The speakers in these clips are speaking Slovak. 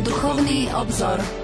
Duchovný obzor.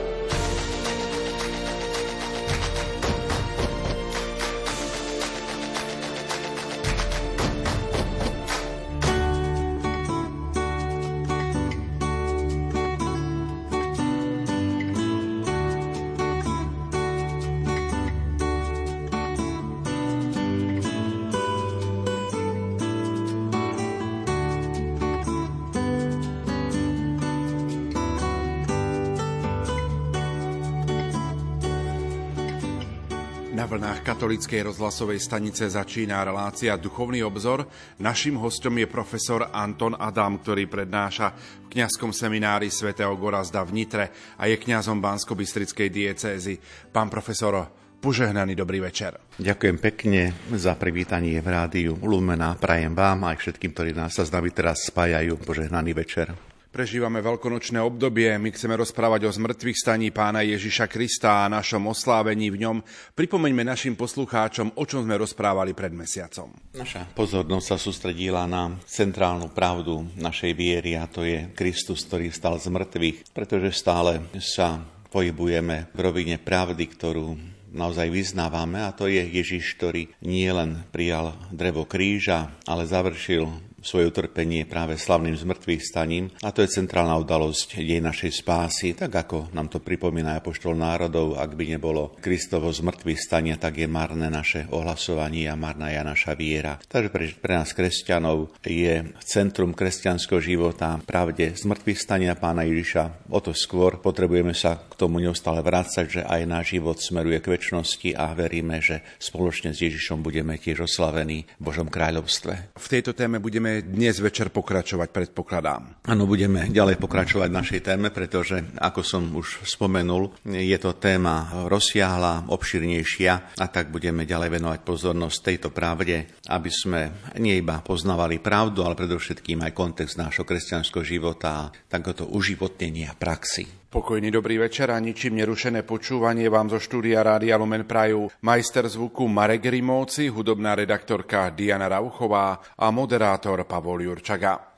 Katolíckej rozhlasovej stanice začína relácia Duchovný obzor. Naším hostom je profesor Anton Adam, ktorý prednáša v kňazskom seminári svätého Gorazda v Nitre a je kňazom Bansko-Bystrickej diecézy. Pán profesor, Požehnaný dobrý večer. Ďakujem pekne za privítanie v rádiu Lumena. Prajem vám aj všetkým, ktorí nás sa s nami teraz spájajú. Požehnaný večer. Prežívame veľkonočné obdobie, my chceme rozprávať o zmrtvých staní pána Ježiša Krista a našom oslávení v ňom. Pripomeňme našim poslucháčom, o čom sme rozprávali pred mesiacom. Naša pozornosť sa sústredila na centrálnu pravdu našej viery a to je Kristus, ktorý stal z mŕtvych, pretože stále sa pohybujeme v rovine pravdy, ktorú naozaj vyznávame a to je Ježiš, ktorý nielen prijal drevo kríža, ale završil svoje utrpenie práve slavným zmrtvých staním a to je centrálna udalosť dej našej spásy, tak ako nám to pripomína apoštol národov, ak by nebolo Kristovo zmrtvých stania, tak je marné naše ohlasovanie a marná je naša viera. Takže pre, pre nás kresťanov je centrum kresťanského života pravde zmrtvých stania pána Ježiša. O to skôr potrebujeme sa k tomu neustále vrácať, že aj náš život smeruje k väčšnosti a veríme, že spoločne s Ježišom budeme tiež oslavení v Božom kráľovstve. V tejto téme budeme dnes večer pokračovať, predpokladám. Áno, budeme ďalej pokračovať v našej téme, pretože, ako som už spomenul, je to téma rozsiahla, obširnejšia a tak budeme ďalej venovať pozornosť tejto pravde, aby sme nie iba poznávali pravdu, ale predovšetkým aj kontext nášho kresťanského života a takéto uživotnenia praxi. Pokojný dobrý večer a ničím nerušené počúvanie vám zo štúdia Rádia Lumen Prajú majster zvuku Marek Rimóci, hudobná redaktorka Diana Rauchová a moderátor Pavol Jurčaga.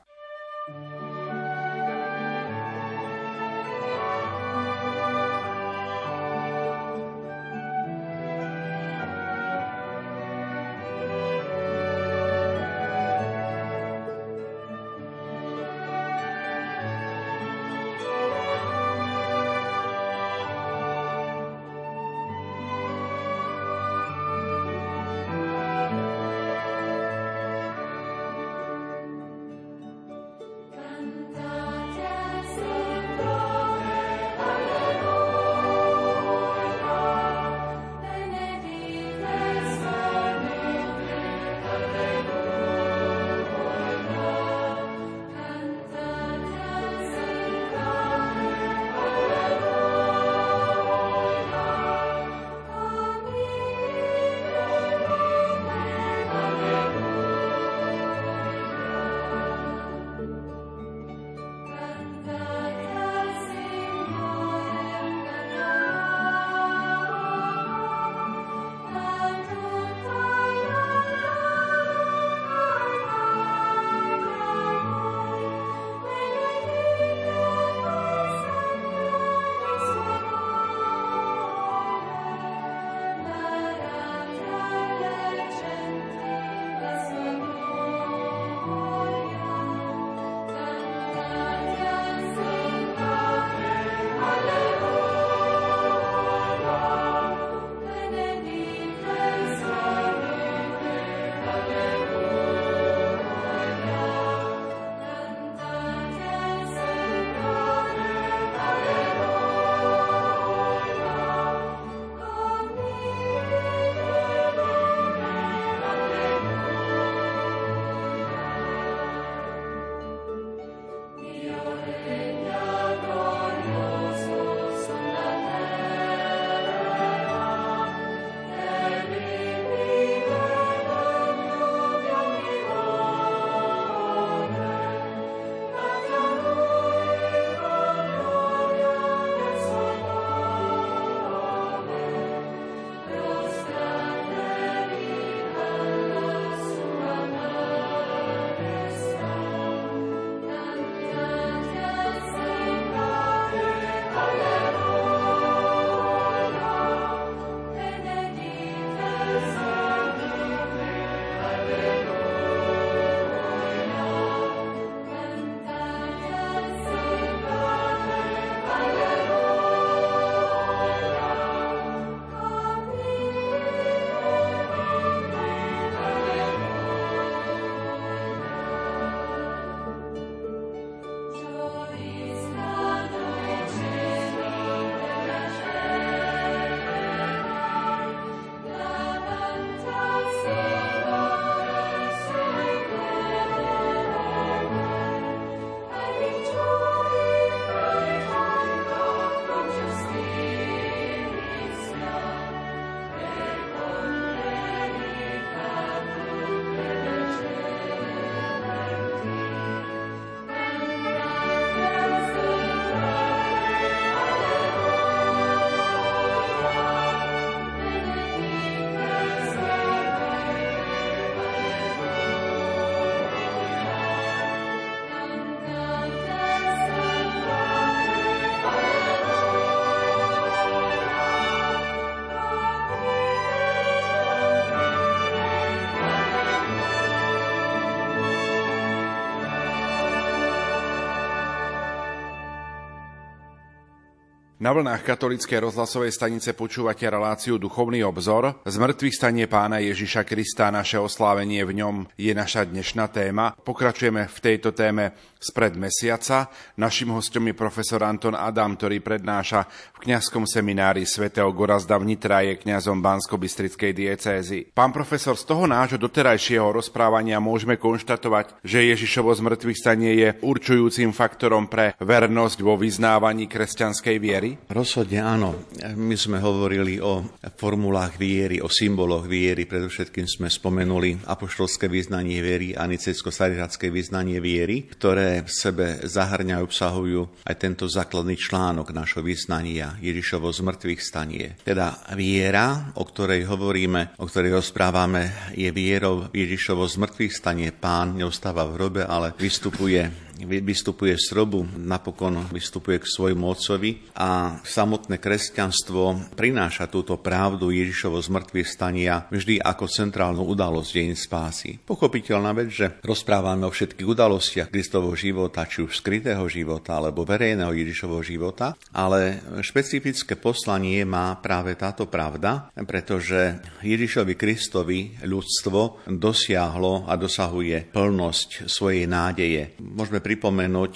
Na vlnách katolíckej rozhlasovej stanice počúvate reláciu Duchovný obzor. Z stanie pána Ježiša Krista naše oslávenie v ňom je naša dnešná téma. Pokračujeme v tejto téme spred mesiaca. Našim hostom je profesor Anton Adam, ktorý prednáša v kňazskom seminári svätého Gorazda v Nitra je kňazom Bansko-Bystrickej diecézy. Pán profesor, z toho nášho doterajšieho rozprávania môžeme konštatovať, že Ježišovo zmrtvých stanie je určujúcim faktorom pre vernosť vo vyznávaní kresťanskej viery? Rozhodne áno. My sme hovorili o formulách viery, o symboloch viery. Predovšetkým sme spomenuli apoštolské vyznanie viery a nicejsko-sarižacké vyznanie viery, ktoré v sebe zahrňajú, obsahujú aj tento základný článok našho vyznania, Ježišovo zmrtvých stanie. Teda viera, o ktorej hovoríme, o ktorej rozprávame, je vierou Ježišovo zmrtvých stanie. Pán neostáva v hrobe, ale vystupuje vystupuje z hrobu, napokon vystupuje k svojmu otcovi a samotné kresťanstvo prináša túto pravdu Ježišovo zmrtvých stania vždy ako centrálnu udalosť deň spásy. Pochopiteľná vec, že rozprávame o všetkých udalostiach Kristovho života, či už skrytého života alebo verejného Ježišovho života, ale špecifické poslanie má práve táto pravda, pretože Ježišovi Kristovi ľudstvo dosiahlo a dosahuje plnosť svojej nádeje. Môžeme pripomenúť,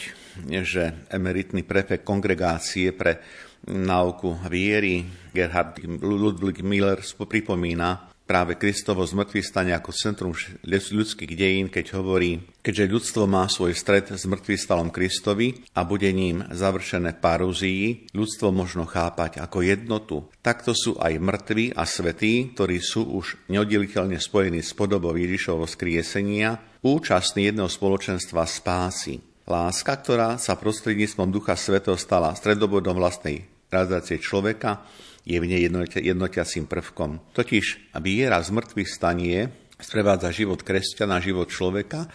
že emeritný prefekt kongregácie pre náuku viery Gerhard Ludwig Miller pripomína práve Kristovo zmrtvý stane ako centrum ľudských dejín, keď hovorí, keďže ľudstvo má svoj stred s mŕtvystalom Kristovi a bude ním završené parúzii, ľudstvo možno chápať ako jednotu. Takto sú aj mŕtvi a svetí, ktorí sú už neoddeliteľne spojení s podobou Ježišovho skriesenia, účastní jedného spoločenstva spásy. Láska, ktorá sa prostredníctvom Ducha Svetého stala stredobodom vlastnej realizácie človeka, je v nej jednotiacím prvkom. Totiž viera z mŕtvych stanie sprevádza život kresťana, život človeka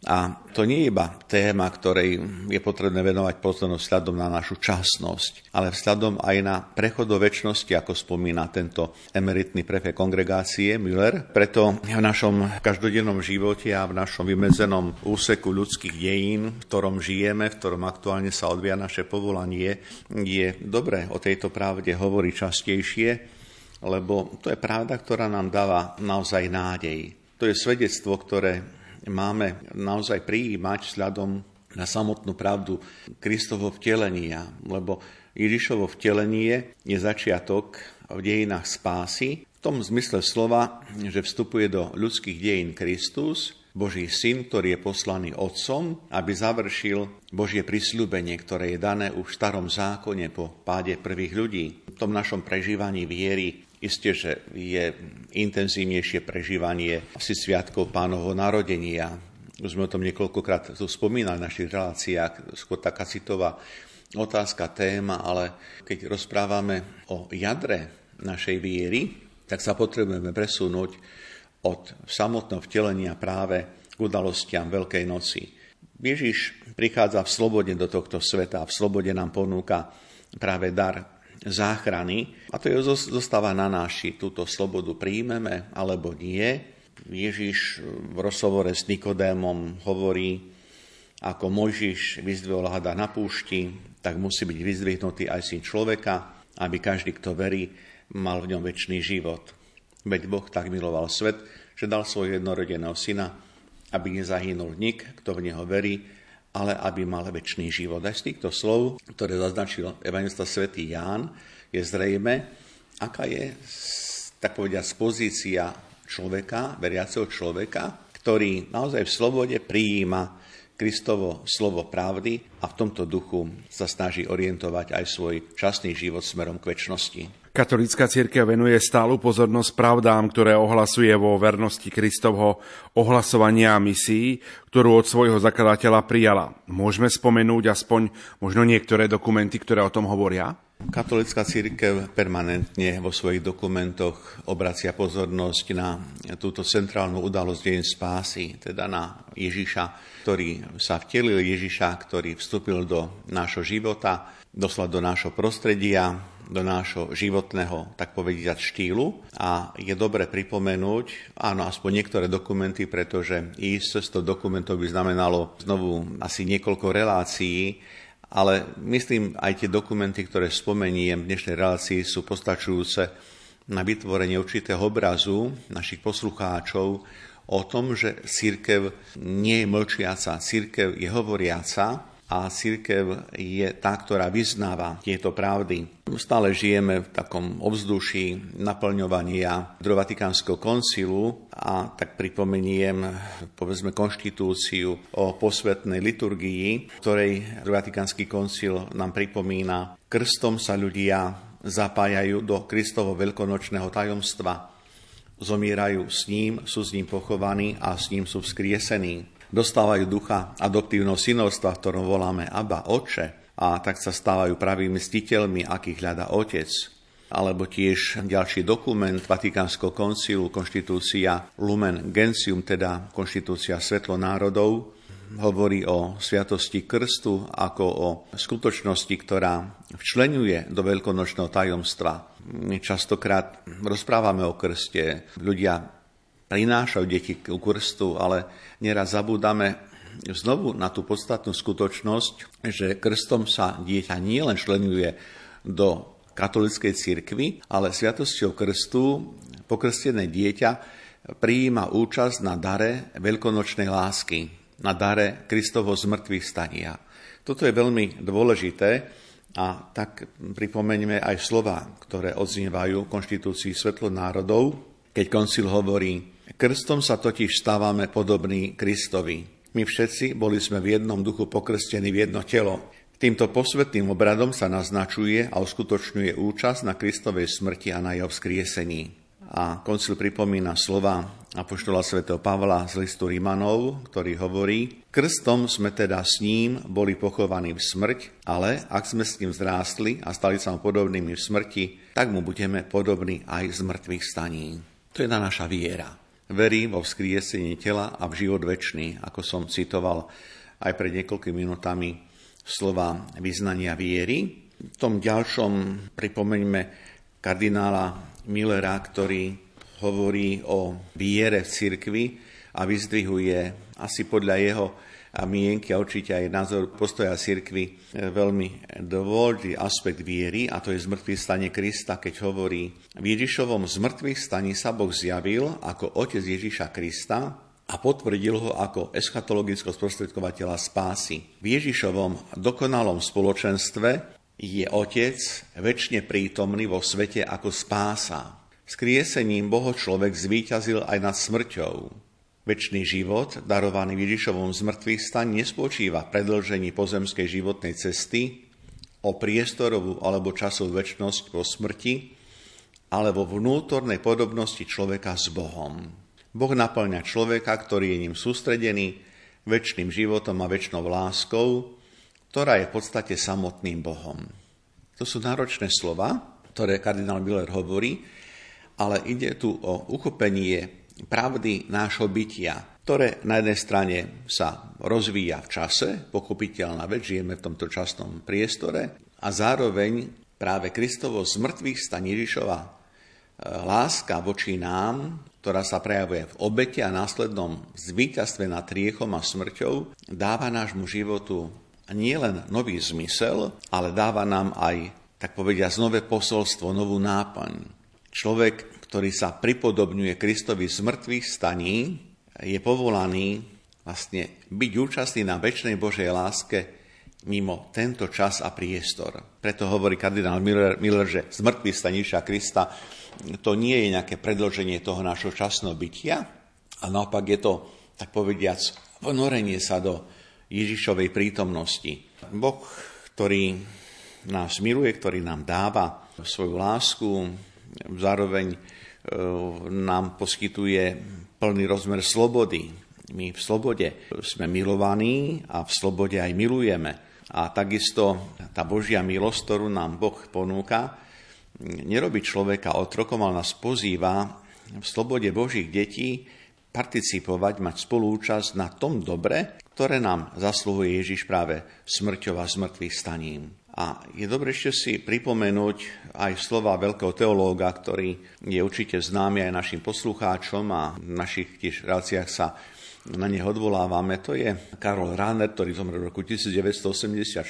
a to nie je iba téma, ktorej je potrebné venovať pozornosť vzhľadom na našu časnosť, ale vzhľadom aj na prechod do väčšnosti, ako spomína tento emeritný prefekt kongregácie Müller. Preto v našom každodennom živote a v našom vymedzenom úseku ľudských dejín, v ktorom žijeme, v ktorom aktuálne sa odvia naše povolanie, je dobré o tejto pravde hovoriť častejšie, lebo to je pravda, ktorá nám dáva naozaj nádej. To je svedectvo, ktoré máme naozaj prijímať vzhľadom na samotnú pravdu Kristovo vtelenia, lebo Ježišovo vtelenie je začiatok v dejinách spásy, v tom zmysle slova, že vstupuje do ľudských dejín Kristus, Boží syn, ktorý je poslaný Otcom, aby završil Božie prisľúbenie, ktoré je dané už v starom zákone po páde prvých ľudí. V tom našom prežívaní viery Isté, že je intenzívnejšie prežívanie asi sviatkov pánovho narodenia. Už sme o tom niekoľkokrát tu spomínali v našich reláciách, skôr taká citová otázka, téma, ale keď rozprávame o jadre našej viery, tak sa potrebujeme presunúť od samotného vtelenia práve k udalostiam Veľkej noci. Ježiš prichádza v slobode do tohto sveta a v slobode nám ponúka práve dar záchrany. A to je, zostáva na nás, či túto slobodu príjmeme alebo nie. Ježiš v rozhovore s Nikodémom hovorí, ako Mojžiš vyzdvihol hada na púšti, tak musí byť vyzdvihnutý aj syn človeka, aby každý, kto verí, mal v ňom väčší život. Veď Boh tak miloval svet, že dal svojho jednorodeného syna, aby nezahynul nik, kto v neho verí, ale aby mal väčší život. Aj z týchto slov, ktoré zaznačil evangelista svätý Ján, je zrejme, aká je, tak povediať, pozícia človeka, veriaceho človeka, ktorý naozaj v slobode prijíma Kristovo slovo pravdy a v tomto duchu sa snaží orientovať aj svoj časný život smerom k väčšnosti. Katolícka církev venuje stálu pozornosť pravdám, ktoré ohlasuje vo vernosti Kristovho ohlasovania a misií, ktorú od svojho zakladateľa prijala. Môžeme spomenúť aspoň možno niektoré dokumenty, ktoré o tom hovoria? Katolická církev permanentne vo svojich dokumentoch obracia pozornosť na túto centrálnu udalosť deň spásy, teda na Ježiša, ktorý sa vtelil Ježiša, ktorý vstúpil do nášho života, doslova do nášho prostredia, do nášho životného, tak povediať, štýlu. A je dobre pripomenúť, áno, aspoň niektoré dokumenty, pretože ísť cez to dokumentov by znamenalo znovu asi niekoľko relácií, ale myslím, aj tie dokumenty, ktoré spomeniem v dnešnej relácii, sú postačujúce na vytvorenie určitého obrazu našich poslucháčov o tom, že církev nie je mlčiaca, církev je hovoriaca a církev je tá, ktorá vyznáva tieto pravdy. Stále žijeme v takom ovzduší naplňovania do Vatikánskeho koncilu a tak pripomeniem, povedzme, konštitúciu o posvetnej liturgii, ktorej Vatikánsky koncil nám pripomína, krstom sa ľudia zapájajú do Kristovo veľkonočného tajomstva. Zomierajú s ním, sú s ním pochovaní a s ním sú vzkriesení dostávajú ducha adoptívneho synovstva, v ktorom voláme Abba, Oče, a tak sa stávajú pravými stiteľmi, akých hľada Otec. Alebo tiež ďalší dokument Vatikánskeho koncilu, konštitúcia Lumen Gentium, teda konštitúcia Svetlo národov, hovorí o sviatosti krstu ako o skutočnosti, ktorá včlenuje do veľkonočného tajomstva. My častokrát rozprávame o krste. Ľudia prinášajú deti k krstu, ale neraz zabúdame znovu na tú podstatnú skutočnosť, že krstom sa dieťa nielen členuje do katolíckej cirkvi, ale sviatosťou krstu pokrstené dieťa prijíma účasť na dare veľkonočnej lásky, na dare Kristovo zmrtvých stania. Toto je veľmi dôležité a tak pripomeňme aj slova, ktoré odznievajú v konštitúcii Svetlo národov, keď koncil hovorí, Krstom sa totiž stávame podobní Kristovi. My všetci boli sme v jednom duchu pokrstení v jedno telo. Týmto posvetným obradom sa naznačuje a uskutočňuje účasť na Kristovej smrti a na jeho vzkriesení. A koncil pripomína slova apoštola svätého Pavla z listu Rimanov, ktorý hovorí, krstom sme teda s ním boli pochovaní v smrť, ale ak sme s ním zrástli a stali sa podobnými v smrti, tak mu budeme podobní aj z mŕtvych staní. To je na naša viera. Verím vo vzkriesenie tela a v život väčší, ako som citoval aj pred niekoľkými minutami slova vyznania viery. V tom ďalšom pripomeňme kardinála Millera, ktorý hovorí o viere v cirkvi a vyzdvihuje asi podľa jeho a mienky a určite aj názor postoja cirkvi e, veľmi dôležitý aspekt viery a to je zmrtvý stane Krista, keď hovorí v Ježišovom zmrtvých staní sa Boh zjavil ako otec Ježiša Krista a potvrdil ho ako eschatologického sprostredkovateľa spásy. V Ježišovom dokonalom spoločenstve je Otec väčšine prítomný vo svete ako spása. Skriesením Boho človek zvíťazil aj nad smrťou. Večný život, darovaný Ježišovom zmrtvých staň, nespočíva v predlžení pozemskej životnej cesty, o priestorovú alebo časovú väčnosť po smrti, ale vo vnútornej podobnosti človeka s Bohom. Boh naplňa človeka, ktorý je ním sústredený, väčšným životom a väčšnou láskou, ktorá je v podstate samotným Bohom. To sú náročné slova, ktoré kardinál Miller hovorí, ale ide tu o uchopenie pravdy nášho bytia, ktoré na jednej strane sa rozvíja v čase, pochopiteľná vec, žijeme v tomto časnom priestore, a zároveň práve Kristovo z mŕtvych Ježišova e, láska voči nám, ktorá sa prejavuje v obete a následnom zvíťazstve nad riechom a smrťou, dáva nášmu životu nielen nový zmysel, ale dáva nám aj, tak povediať, nové posolstvo, novú náplň. Človek ktorý sa pripodobňuje Kristovi z mŕtvych staní, je povolaný vlastne byť účastný na väčšnej Božej láske mimo tento čas a priestor. Preto hovorí kardinál Miller, Miller že z mŕtvych staníša Krista to nie je nejaké predloženie toho nášho časného bytia, a naopak je to, tak povediac, vnorenie sa do Ježišovej prítomnosti. Boh, ktorý nás miluje, ktorý nám dáva svoju lásku, zároveň nám poskytuje plný rozmer slobody. My v slobode sme milovaní a v slobode aj milujeme. A takisto tá Božia milosť, ktorú nám Boh ponúka, nerobí človeka otrokom, ale nás pozýva v slobode Božích detí participovať, mať spolúčasť na tom dobre, ktoré nám zasluhuje Ježiš práve smrťou a zmrtvých staním. A je dobre ešte si pripomenúť aj slova veľkého teológa, ktorý je určite známy aj našim poslucháčom a v našich tiež reláciách sa na ne odvolávame, to je Karol Rahner, ktorý zomrel v roku 1984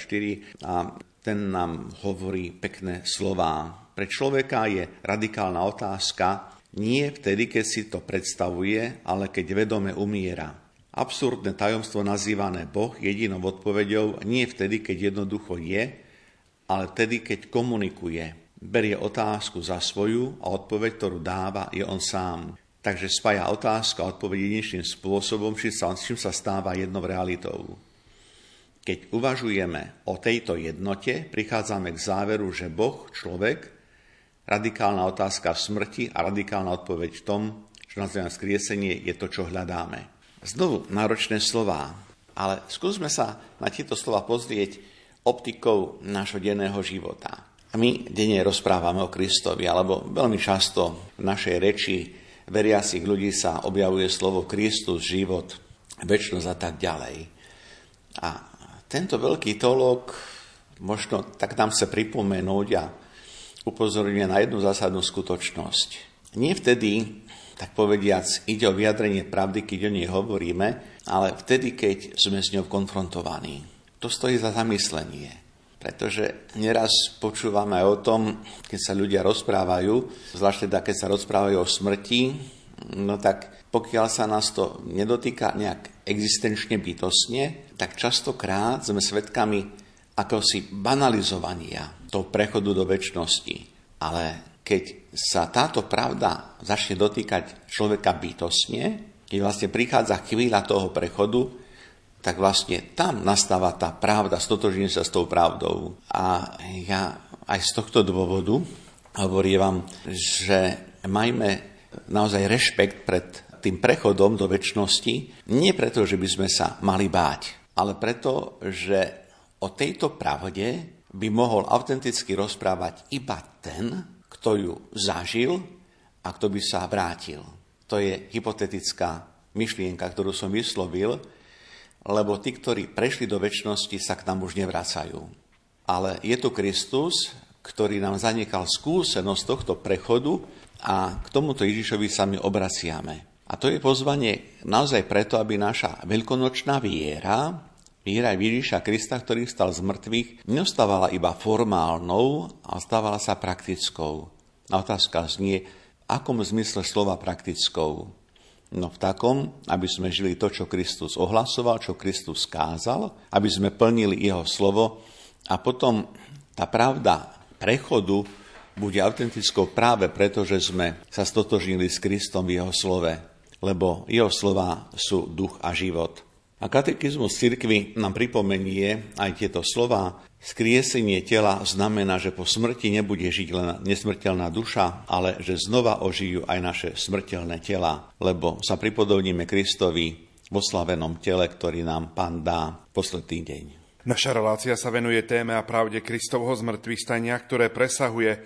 a ten nám hovorí pekné slová. Pre človeka je radikálna otázka nie vtedy, keď si to predstavuje, ale keď vedome umiera. Absurdné tajomstvo nazývané Boh jedinou odpoveďou nie vtedy, keď jednoducho je, ale vtedy, keď komunikuje. Berie otázku za svoju a odpoveď, ktorú dáva, je on sám. Takže spája otázka a odpoveď jedinečným spôsobom, čím sa, čím sa stáva jednou realitou. Keď uvažujeme o tejto jednote, prichádzame k záveru, že Boh, človek, radikálna otázka v smrti a radikálna odpoveď v tom, čo nazývame skriesenie, je to, čo hľadáme. Znovu náročné slová, ale skúsme sa na tieto slova pozrieť optikou nášho denného života. A my denne rozprávame o Kristovi, alebo veľmi často v našej reči veriacich ľudí sa objavuje slovo Kristus, život, väčšnosť a tak ďalej. A tento veľký tolok možno tak nám chce pripomenúť a upozorňuje na jednu zásadnú skutočnosť. Nie vtedy, tak povediac, ide o vyjadrenie pravdy, keď o nej hovoríme, ale vtedy, keď sme s ňou konfrontovaní. To stojí za zamyslenie. Pretože neraz počúvame o tom, keď sa ľudia rozprávajú, zvlášť teda, keď sa rozprávajú o smrti, no tak pokiaľ sa nás to nedotýka nejak existenčne bytostne, tak častokrát sme svedkami akosi banalizovania toho prechodu do väčšnosti. Ale keď sa táto pravda začne dotýkať človeka bytostne, keď vlastne prichádza chvíľa toho prechodu, tak vlastne tam nastáva tá pravda, stotožím sa s tou pravdou. A ja aj z tohto dôvodu hovorím vám, že majme naozaj rešpekt pred tým prechodom do väčšnosti, nie preto, že by sme sa mali báť, ale preto, že o tejto pravde by mohol autenticky rozprávať iba ten, kto ju zažil a kto by sa vrátil. To je hypotetická myšlienka, ktorú som vyslovil, lebo tí, ktorí prešli do väčšnosti, sa k nám už nevracajú. Ale je tu Kristus, ktorý nám zanechal skúsenosť tohto prechodu a k tomuto Ježišovi sa my obraciame. A to je pozvanie naozaj preto, aby naša veľkonočná viera, viera Ježiša Krista, ktorý stal z mŕtvych, neostávala iba formálnou, a stávala sa praktickou. A otázka znie, v akom zmysle slova praktickou? No v takom, aby sme žili to, čo Kristus ohlasoval, čo Kristus kázal, aby sme plnili jeho slovo a potom tá pravda prechodu bude autentickou práve preto, že sme sa stotožnili s Kristom v jeho slove lebo jeho slova sú duch a život. A katechizmus cirkvi nám pripomenie aj tieto slova. Skriesenie tela znamená, že po smrti nebude žiť len nesmrteľná duša, ale že znova ožijú aj naše smrteľné tela, lebo sa pripodobníme Kristovi v oslavenom tele, ktorý nám Pán dá posledný deň. Naša relácia sa venuje téme a pravde Kristovho zmrtvých stania, ktoré presahuje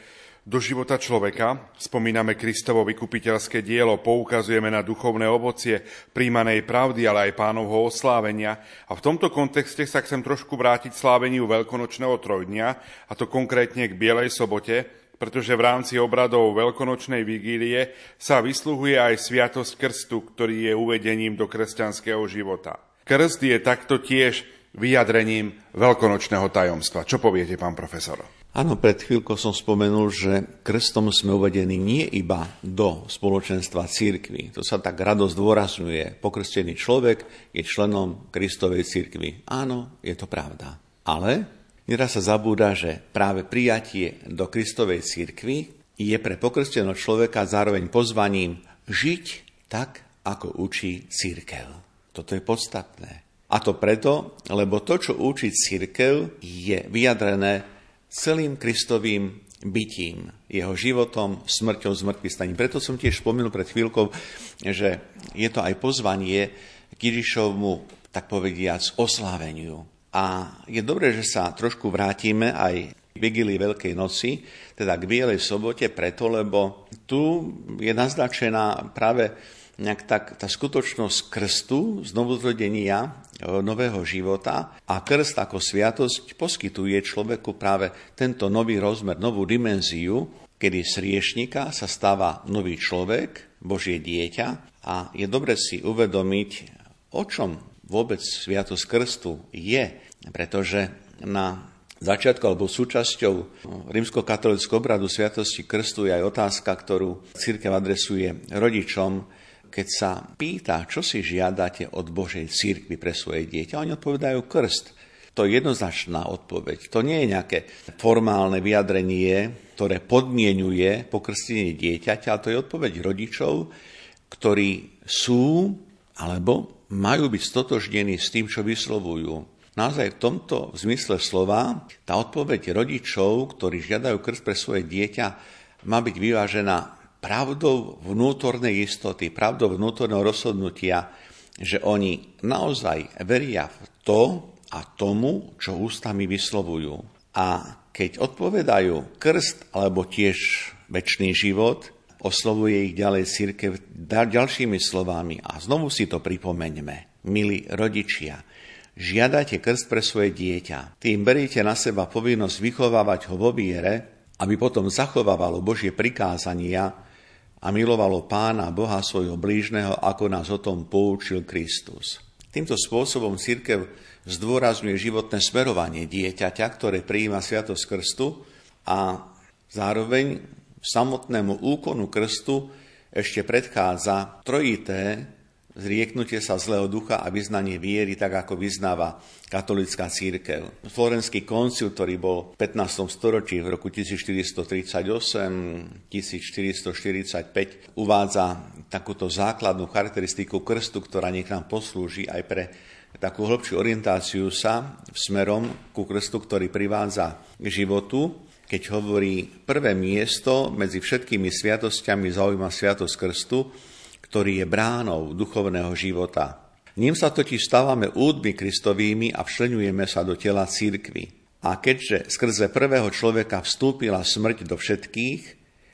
do života človeka, spomíname Kristovo vykupiteľské dielo, poukazujeme na duchovné ovocie príjmanej pravdy, ale aj pánovho oslávenia. A v tomto kontexte sa chcem trošku vrátiť sláveniu veľkonočného trojdňa, a to konkrétne k Bielej sobote, pretože v rámci obradov veľkonočnej vigílie sa vysluhuje aj sviatosť krstu, ktorý je uvedením do kresťanského života. Krst je takto tiež vyjadrením veľkonočného tajomstva. Čo poviete, pán profesor? Áno, pred chvíľkou som spomenul, že krstom sme uvedení nie iba do spoločenstva církvy. To sa tak rado zdôrazňuje. Pokrstený človek je členom Kristovej církvy. Áno, je to pravda. Ale neraz sa zabúda, že práve prijatie do Kristovej církvy je pre pokrsteného človeka zároveň pozvaním žiť tak, ako učí církev. Toto je podstatné. A to preto, lebo to, čo učí církev, je vyjadrené celým Kristovým bytím, jeho životom, smrťou, zmrtvý staním. Preto som tiež spomenul pred chvíľkou, že je to aj pozvanie k Ježišovmu, tak povediac, osláveniu. A je dobré, že sa trošku vrátime aj k Vigilii Veľkej noci, teda k Bielej sobote, preto, lebo tu je naznačená práve nejak tak tá skutočnosť krstu, znovuzrodenia e, nového života a krst ako sviatosť poskytuje človeku práve tento nový rozmer, novú dimenziu, kedy z riešnika sa stáva nový človek, Božie dieťa a je dobre si uvedomiť o čom vôbec Sviatosť Krstu je, pretože na začiatku alebo súčasťou rímsko-katolického obradu Sviatosti Krstu je aj otázka, ktorú církev adresuje rodičom, keď sa pýta, čo si žiadate od Božej církvy pre svoje dieťa. Oni odpovedajú krst. To je jednoznačná odpoveď. To nie je nejaké formálne vyjadrenie, ktoré podmienuje pokrstenie dieťaťa, ale to je odpoveď rodičov, ktorí sú alebo majú byť stotožnení s tým, čo vyslovujú. Naozaj v tomto zmysle slova tá odpoveď rodičov, ktorí žiadajú krst pre svoje dieťa, má byť vyvážená pravdou vnútornej istoty, pravdou vnútorného rozhodnutia, že oni naozaj veria v to a tomu, čo ústami vyslovujú. A keď odpovedajú krst alebo tiež väčší život, oslovuje ich ďalej církev ďalšími slovami. A znovu si to pripomeňme, milí rodičia. Žiadate krst pre svoje dieťa. Tým beriete na seba povinnosť vychovávať ho vo viere, aby potom zachovávalo Božie prikázania a milovalo pána Boha svojho blížneho, ako nás o tom poučil Kristus. Týmto spôsobom církev zdôrazňuje životné smerovanie dieťaťa, ktoré prijíma Sviatosť Krstu a zároveň samotnému úkonu krstu ešte predchádza trojité zrieknutie sa zlého ducha a vyznanie viery, tak ako vyznáva katolická církev. Florenský koncil, ktorý bol v 15. storočí v roku 1438-1445, uvádza takúto základnú charakteristiku krstu, ktorá nech nám poslúži aj pre takú hĺbšiu orientáciu sa smerom ku krstu, ktorý privádza k životu keď hovorí prvé miesto medzi všetkými sviatosťami zaujíma Sviatosť Krstu, ktorý je bránou duchovného života. Ním sa totiž stávame údmi Kristovými a všlenujeme sa do tela církvy. A keďže skrze prvého človeka vstúpila smrť do všetkých,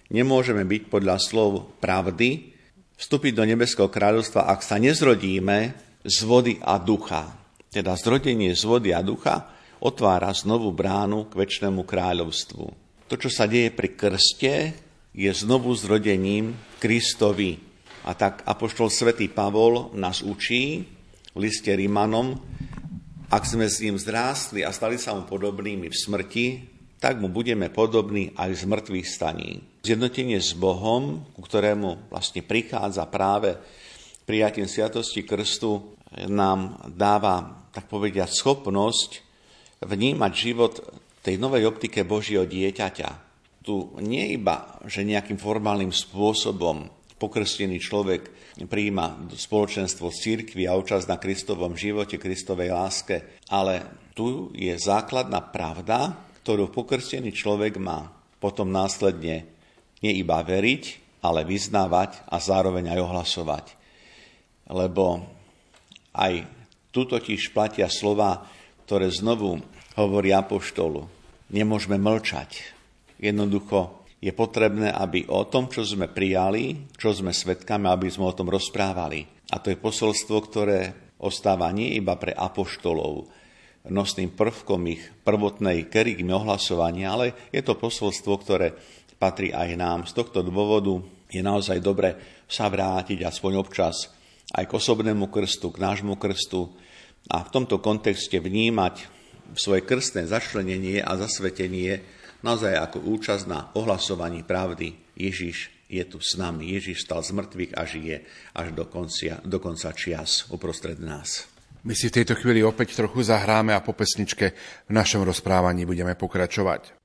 nemôžeme byť podľa slov pravdy vstúpiť do nebeského kráľovstva, ak sa nezrodíme z vody a ducha. Teda zrodenie z vody a ducha otvára znovu bránu k väčšnému kráľovstvu. To, čo sa deje pri krste, je znovu zrodením Kristovi. A tak Apoštol svätý Pavol nás učí v liste Rímanom, ak sme s ním zrástli a stali sa mu podobnými v smrti, tak mu budeme podobní aj z mŕtvych staní. Zjednotenie s Bohom, ku ktorému vlastne prichádza práve prijatím Sviatosti Krstu, nám dáva, tak povediať, schopnosť vnímať život tej novej optike Božieho dieťaťa. Tu nie iba, že nejakým formálnym spôsobom pokrstený človek prijíma spoločenstvo z církvy a účasť na Kristovom živote, Kristovej láske, ale tu je základná pravda, ktorú pokrstený človek má potom následne nie iba veriť, ale vyznávať a zároveň aj ohlasovať. Lebo aj tu totiž platia slova ktoré znovu hovorí apoštolu. Nemôžeme mlčať. Jednoducho je potrebné, aby o tom, čo sme prijali, čo sme svetkami, aby sme o tom rozprávali. A to je posolstvo, ktoré ostáva nie iba pre apoštolov, nosným prvkom ich prvotnej kerygmy ohlasovania, ale je to posolstvo, ktoré patrí aj nám. Z tohto dôvodu je naozaj dobre sa vrátiť aspoň občas aj k osobnému krstu, k nášmu krstu, a v tomto kontexte vnímať svoje krstné začlenenie a zasvetenie naozaj ako účasť na ohlasovaní pravdy. Ježiš je tu s nami, Ježiš stal z mŕtvych a žije až do, koncia, do konca čias uprostred nás. My si v tejto chvíli opäť trochu zahráme a po pesničke v našom rozprávaní budeme pokračovať.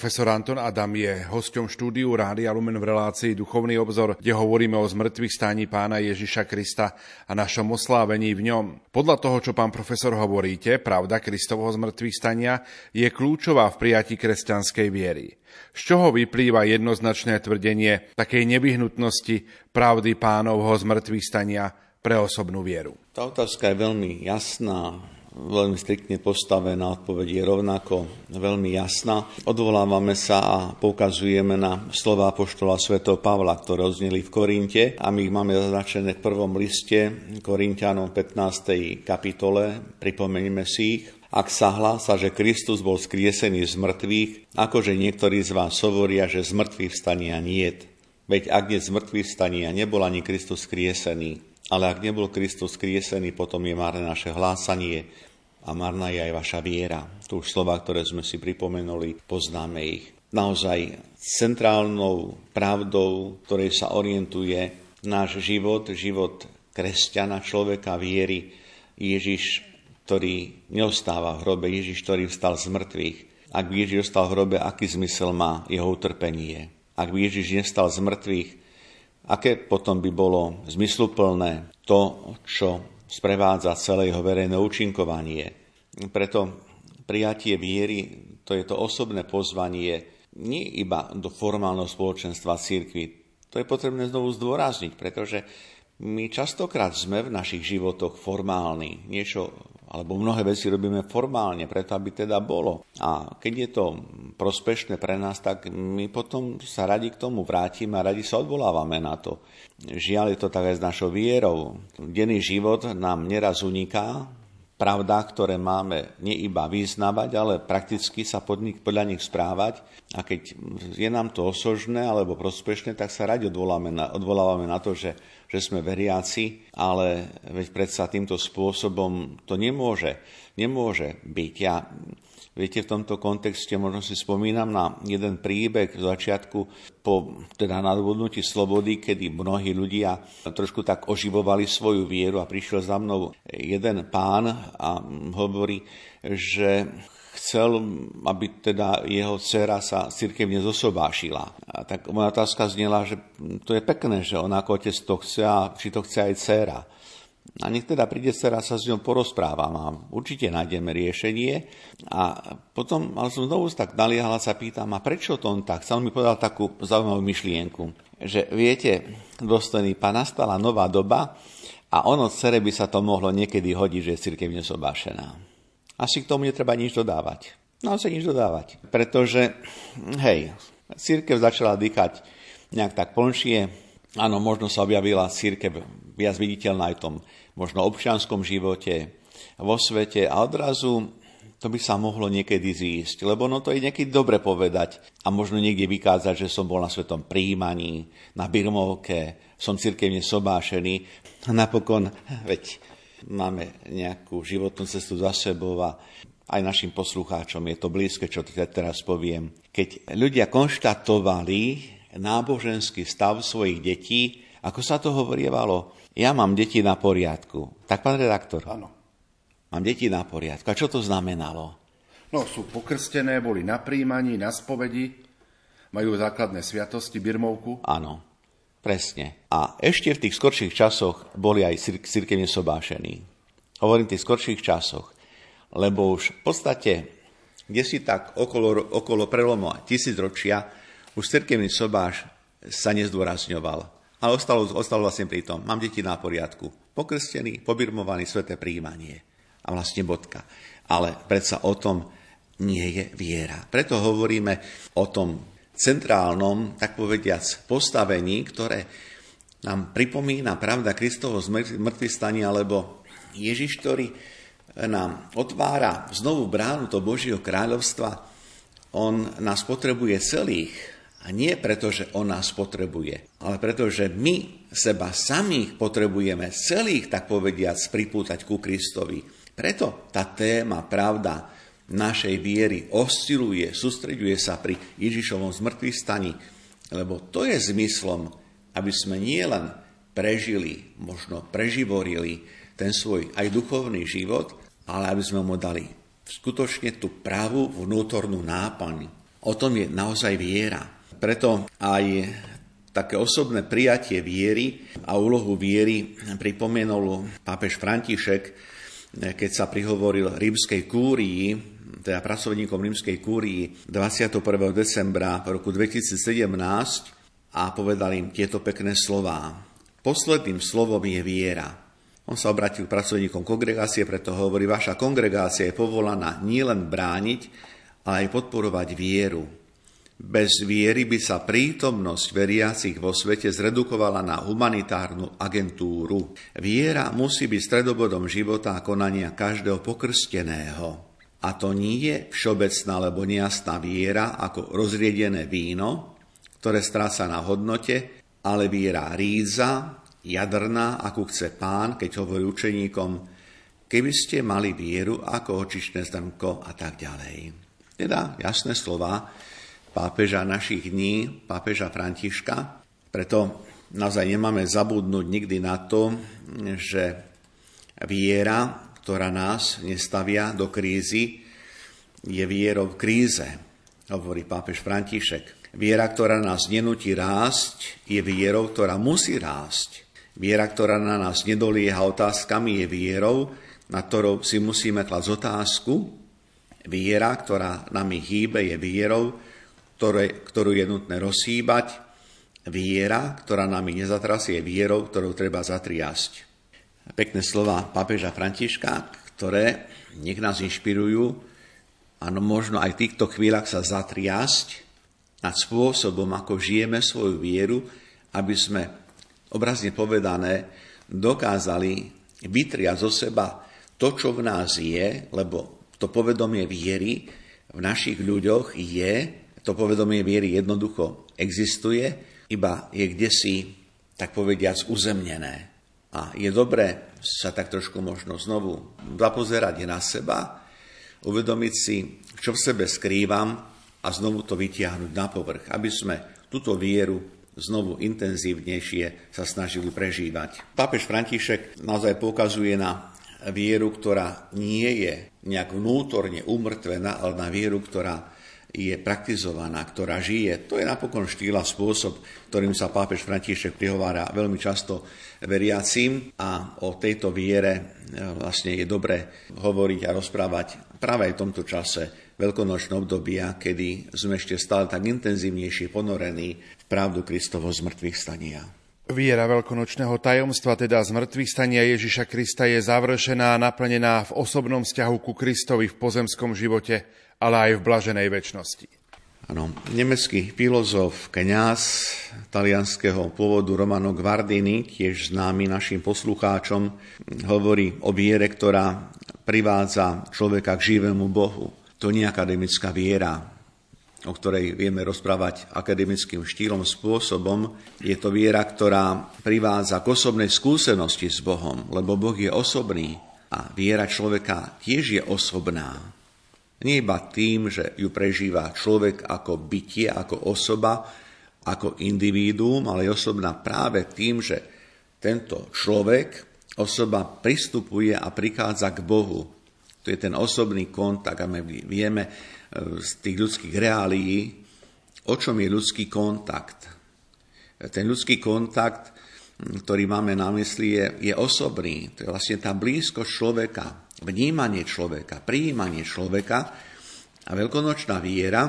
Profesor Anton Adam je hosťom štúdiu Rádia Lumen v relácii Duchovný obzor, kde hovoríme o zmrtvých stáni pána Ježiša Krista a našom oslávení v ňom. Podľa toho, čo pán profesor hovoríte, pravda Kristovho zmrtvých stania je kľúčová v prijatí kresťanskej viery. Z čoho vyplýva jednoznačné tvrdenie takej nevyhnutnosti pravdy pánovho zmrtvých stania pre osobnú vieru? Tá otázka je veľmi jasná veľmi striktne postavená, odpoveď je rovnako veľmi jasná. Odvolávame sa a poukazujeme na slova poštola svätého Pavla, ktoré odzneli v Korinte a my ich máme zaznačené v prvom liste Korintianom 15. kapitole. Pripomeňme si ich. Ak sa hlása, že Kristus bol skriesený z mŕtvych, akože niektorí z vás hovoria, že z mŕtvych vstania niet. Veď ak nie z mŕtvych vstania, nebol ani Kristus skriesený. Ale ak nebol Kristus skriesený, potom je marné naše hlásanie a marná je aj vaša viera. Tu už slova, ktoré sme si pripomenuli, poznáme ich. Naozaj centrálnou pravdou, ktorej sa orientuje náš život, život kresťana, človeka viery, Ježiš, ktorý neostáva v hrobe, Ježiš, ktorý vstal z mŕtvych. Ak by Ježiš ostal v hrobe, aký zmysel má jeho utrpenie? Ak by Ježiš nestal z mŕtvych, Aké potom by bolo zmysluplné to, čo sprevádza celé jeho verejné účinkovanie. Preto prijatie viery, to je to osobné pozvanie nie iba do formálneho spoločenstva církvy. To je potrebné znovu zdôrazniť, pretože my častokrát sme v našich životoch formálni. Niečo alebo mnohé veci robíme formálne, preto aby teda bolo. A keď je to prospešné pre nás, tak my potom sa radi k tomu vrátime a radi sa odvolávame na to. Žiaľ je to tak aj s našou vierou. Denný život nám neraz uniká, pravda, ktoré máme nie iba vyznávať, ale prakticky sa pod nich, podľa nich správať. A keď je nám to osožné alebo prospešné, tak sa radi odvolávame na, odvolávame na to, že že sme veriaci, ale veď predsa týmto spôsobom to nemôže, nemôže byť. Ja, viete, v tomto kontexte možno si spomínam na jeden príbeh z začiatku po teda nadvodnutí slobody, kedy mnohí ľudia trošku tak oživovali svoju vieru a prišiel za mnou jeden pán a hovorí, že chcel, aby teda jeho dcera sa cirkevne zosobášila. A tak moja otázka znela, že to je pekné, že on ako otec to chce a či to chce aj dcera. A nech teda príde dcera, sa s ňou porozprávam a určite nájdeme riešenie. A potom, ale som znovu tak naliehala, sa pýtam, a prečo to on tak? Chcel mi povedal takú zaujímavú myšlienku, že viete, dostojný pán, nastala nová doba a ono cere by sa to mohlo niekedy hodiť, že je cirkevne sobášená asi k tomu netreba nič dodávať. No asi nič dodávať. Pretože, hej, církev začala dýchať nejak tak plnšie. Áno, možno sa objavila církev viac viditeľná aj v tom možno občianskom živote, vo svete a odrazu to by sa mohlo niekedy zísť, lebo no to je niekedy dobre povedať a možno niekde vykázať, že som bol na svetom príjmaní, na birmovke, som cirkevne sobášený. A napokon, veď máme nejakú životnú cestu za sebou a aj našim poslucháčom je to blízke, čo teraz poviem. Keď ľudia konštatovali náboženský stav svojich detí, ako sa to hovorievalo, ja mám deti na poriadku. Tak, pán redaktor? Áno. Mám deti na poriadku. A čo to znamenalo? No, sú pokrstené, boli na príjmaní, na spovedi, majú základné sviatosti, birmovku. Áno. Presne. A ešte v tých skorších časoch boli aj cirkevne sobášení. Hovorím v tých skorších časoch, lebo už v podstate, kde si tak okolo, okolo prelomu tisícročia, už cirkevný sobáš sa nezdôrazňoval. Ale ostalo, ostalo vlastne pri tom. Mám deti na poriadku. Pokrstený, pobirmovaný, sveté príjmanie. A vlastne bodka. Ale predsa o tom nie je viera. Preto hovoríme o tom centrálnom, tak povediac, postavení, ktoré nám pripomína pravda Kristovo zmrtvý stanie, alebo Ježiš, ktorý nám otvára znovu bránu do Božieho kráľovstva, on nás potrebuje celých. A nie preto, že on nás potrebuje, ale preto, že my seba samých potrebujeme celých, tak povediac, pripútať ku Kristovi. Preto tá téma, pravda, našej viery osciluje, sústreďuje sa pri Ježišovom zmrtvých staní, lebo to je zmyslom, aby sme nielen prežili, možno preživorili ten svoj aj duchovný život, ale aby sme mu dali skutočne tú pravú vnútornú náplň. O tom je naozaj viera. Preto aj také osobné prijatie viery a úlohu viery pripomenul pápež František, keď sa prihovoril rímskej kúrii, teda pracovníkom rímskej kúrii 21. decembra roku 2017 a povedal im tieto pekné slová. Posledným slovom je viera. On sa obratil k pracovníkom kongregácie, preto hovorí, vaša kongregácia je povolaná nielen brániť, ale aj podporovať vieru. Bez viery by sa prítomnosť veriacich vo svete zredukovala na humanitárnu agentúru. Viera musí byť stredobodom života a konania každého pokrsteného. A to nie je všeobecná alebo nejasná viera ako rozriedené víno, ktoré stráca na hodnote, ale viera ríza, jadrná, ako chce pán, keď hovorí učeníkom, keby ste mali vieru ako očičné zrnko a tak ďalej. Teda jasné slova pápeža našich dní, pápeža Františka. Preto naozaj nemáme zabudnúť nikdy na to, že viera, ktorá nás nestavia do krízy, je vierou v kríze, hovorí pápež František. Viera, ktorá nás nenutí rásť, je vierou, ktorá musí rásť. Viera, ktorá na nás nedolieha otázkami, je vierou, na ktorou si musíme klásť otázku, Viera, ktorá nami hýbe, je vierou, ktoré, ktorú je nutné rozhýbať. Viera, ktorá nami nezatrasie, je vierou, ktorou treba zatriasť. Pekné slova pápeža Františka, ktoré nech nás inšpirujú, áno, možno aj v týchto chvíľach sa zatriasť nad spôsobom, ako žijeme svoju vieru, aby sme, obrazne povedané, dokázali vytriať zo seba to, čo v nás je, lebo to povedomie viery v našich ľuďoch je, to povedomie viery jednoducho existuje, iba je kde si, tak povediac, uzemnené. A je dobré sa tak trošku možno znovu zapozerať na seba, uvedomiť si, čo v sebe skrývam a znovu to vytiahnuť na povrch, aby sme túto vieru znovu intenzívnejšie sa snažili prežívať. Pápež František naozaj poukazuje na vieru, ktorá nie je nejak vnútorne umrtvená, ale na vieru, ktorá je praktizovaná, ktorá žije. To je napokon štýl a spôsob, ktorým sa pápež František prihovára veľmi často veriacím a o tejto viere e, vlastne je dobre hovoriť a rozprávať práve aj v tomto čase veľkonočné obdobia, kedy sme ešte stále tak intenzívnejšie ponorení v pravdu Kristovo mŕtvych stania. Viera veľkonočného tajomstva, teda z mŕtvych stania Ježiša Krista, je završená a naplnená v osobnom vzťahu ku Kristovi v pozemskom živote, ale aj v blaženej väčšnosti. Ano, nemecký filozof, kňaz talianského pôvodu Romano Guardini, tiež známy našim poslucháčom, hovorí o viere, ktorá privádza človeka k živému Bohu. To nie je akademická viera, o ktorej vieme rozprávať akademickým štýlom, spôsobom, je to viera, ktorá privádza k osobnej skúsenosti s Bohom, lebo Boh je osobný a viera človeka tiež je osobná. Nie iba tým, že ju prežíva človek ako bytie, ako osoba, ako individuum, ale je osobná práve tým, že tento človek, osoba pristupuje a prichádza k Bohu. To je ten osobný kontakt a my vieme, z tých ľudských reálií, o čom je ľudský kontakt. Ten ľudský kontakt, ktorý máme na mysli, je, je osobný. To je vlastne tá blízkosť človeka, vnímanie človeka, prijímanie človeka a veľkonočná viera,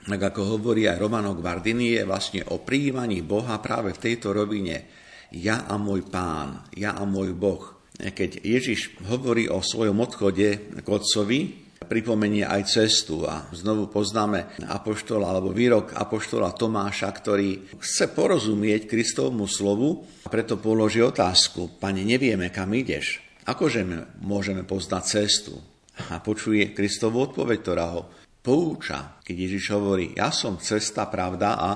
tak ako hovorí aj Romano Guardini, je vlastne o prijímaní Boha práve v tejto rovine. Ja a môj pán, ja a môj Boh. Keď Ježiš hovorí o svojom odchode k Otcovi, pripomenie aj cestu a znovu poznáme apoštola alebo výrok apoštola Tomáša, ktorý chce porozumieť Kristovmu slovu a preto položí otázku, pane, nevieme, kam ideš. Akože môžeme poznať cestu? A počuje Kristovú odpoveď, ktorá ho pouča, keď Ježiš hovorí, ja som cesta, pravda a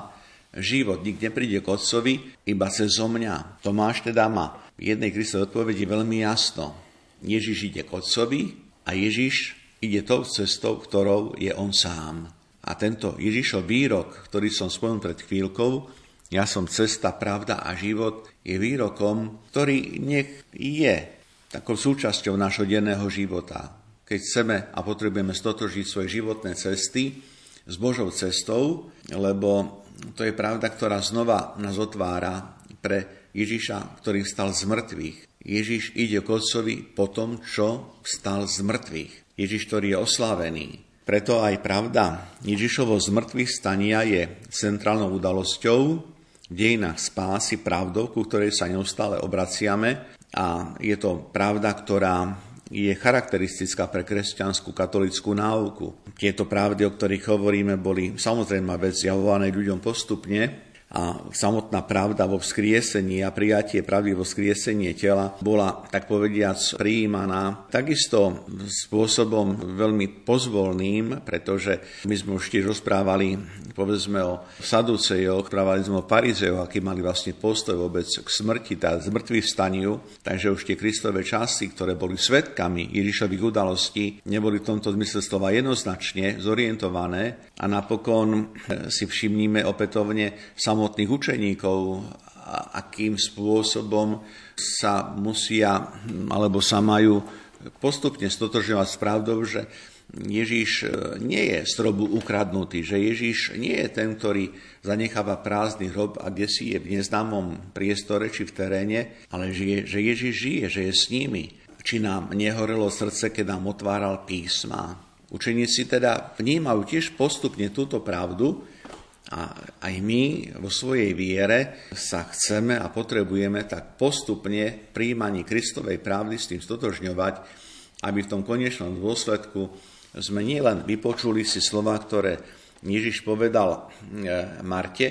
život. Nik nepríde k Otcovi, iba cez mňa. Tomáš teda má v jednej Kristovej odpovedi veľmi jasno. Ježiš ide k Otcovi a Ježiš ide tou cestou, ktorou je on sám. A tento Ježišov výrok, ktorý som spomenul pred chvíľkou, ja som cesta, pravda a život, je výrokom, ktorý nech je takou súčasťou nášho denného života. Keď chceme a potrebujeme stotožiť svoje životné cesty, s Božou cestou, lebo to je pravda, ktorá znova nás otvára pre Ježiša, ktorý stal z mŕtvych. Ježiš ide k Otcovi po tom, čo stal z mŕtvych. Ježiš, ktorý je oslávený. Preto aj pravda Ježišovo z mŕtvych stania je centrálnou udalosťou v dejinách spásy, pravdou, ku ktorej sa neustále obraciame. A je to pravda, ktorá je charakteristická pre kresťanskú katolickú náuku. Tieto pravdy, o ktorých hovoríme, boli samozrejme vec ľuďom postupne, a samotná pravda vo vzkriesení a prijatie pravdy vo vzkriesení tela bola, tak povediac, prijímaná takisto spôsobom veľmi pozvolným, pretože my sme už tiež rozprávali, povedzme o Saducejoch, rozprávali sme o Parizejoch, aký mali vlastne postoj vôbec k smrti, tá zmrtvý vstaniu, takže už tie Kristové časti, ktoré boli svetkami Ježišových udalostí, neboli v tomto zmysle slova jednoznačne zorientované. A napokon si všimníme opätovne samotné samotných učeníkov, akým spôsobom sa musia alebo sa majú postupne stotožňovať s pravdou, že Ježíš e, nie je strobu ukradnutý, že Ježíš nie je ten, ktorý zanecháva prázdny hrob a kde si je v neznámom priestore či v teréne, ale že Ježíš žije, že je s nimi. Či nám nehorelo srdce, keď nám otváral písma. Učeníci teda vnímajú tiež postupne túto pravdu, a aj my vo svojej viere sa chceme a potrebujeme tak postupne príjmaní Kristovej pravdy s tým stotožňovať, aby v tom konečnom dôsledku sme nielen vypočuli si slova, ktoré Ježiš povedal e, Marte,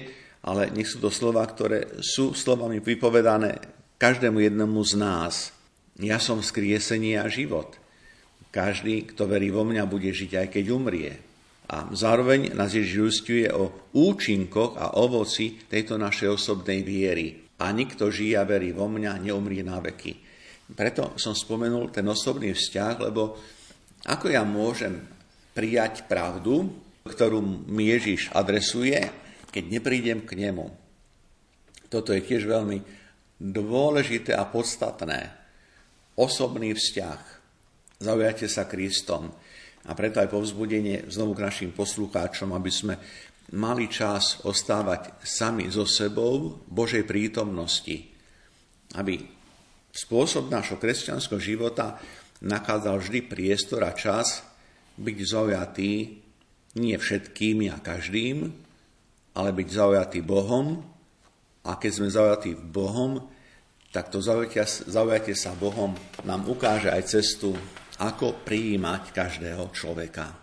ale nech sú to slova, ktoré sú slovami vypovedané každému jednomu z nás. Ja som skriesenie a život. Každý, kto verí vo mňa, bude žiť aj keď umrie. A zároveň nás Ježiš ustuje o účinkoch a ovoci tejto našej osobnej viery. A nikto žije a verí vo mňa, neumrie na veky. Preto som spomenul ten osobný vzťah, lebo ako ja môžem prijať pravdu, ktorú mi Ježiš adresuje, keď neprídem k nemu. Toto je tiež veľmi dôležité a podstatné. Osobný vzťah. Zaujate sa Kristom. A preto aj povzbudenie znovu k našim poslucháčom, aby sme mali čas ostávať sami so sebou v Božej prítomnosti. Aby spôsob nášho kresťanského života nachádzal vždy priestor a čas byť zaujatý nie všetkými a každým, ale byť zaujatý Bohom. A keď sme zaujatí Bohom, tak to zaujatie sa Bohom nám ukáže aj cestu ako prijímať každého človeka.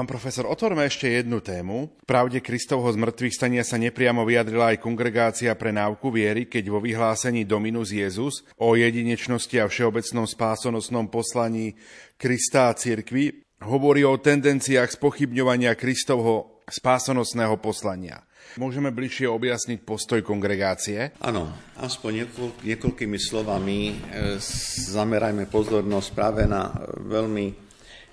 Pán profesor, otvorme ešte jednu tému. Pravde Kristovho zmrtvých stania sa nepriamo vyjadrila aj kongregácia pre náuku viery, keď vo vyhlásení Dominus Jezus o jedinečnosti a všeobecnom spásonosnom poslaní Krista a cirkvi hovorí o tendenciách spochybňovania Kristovho spásonosného poslania. Môžeme bližšie objasniť postoj kongregácie? Áno, aspoň niekoľkými slovami e, zamerajme pozornosť práve na veľmi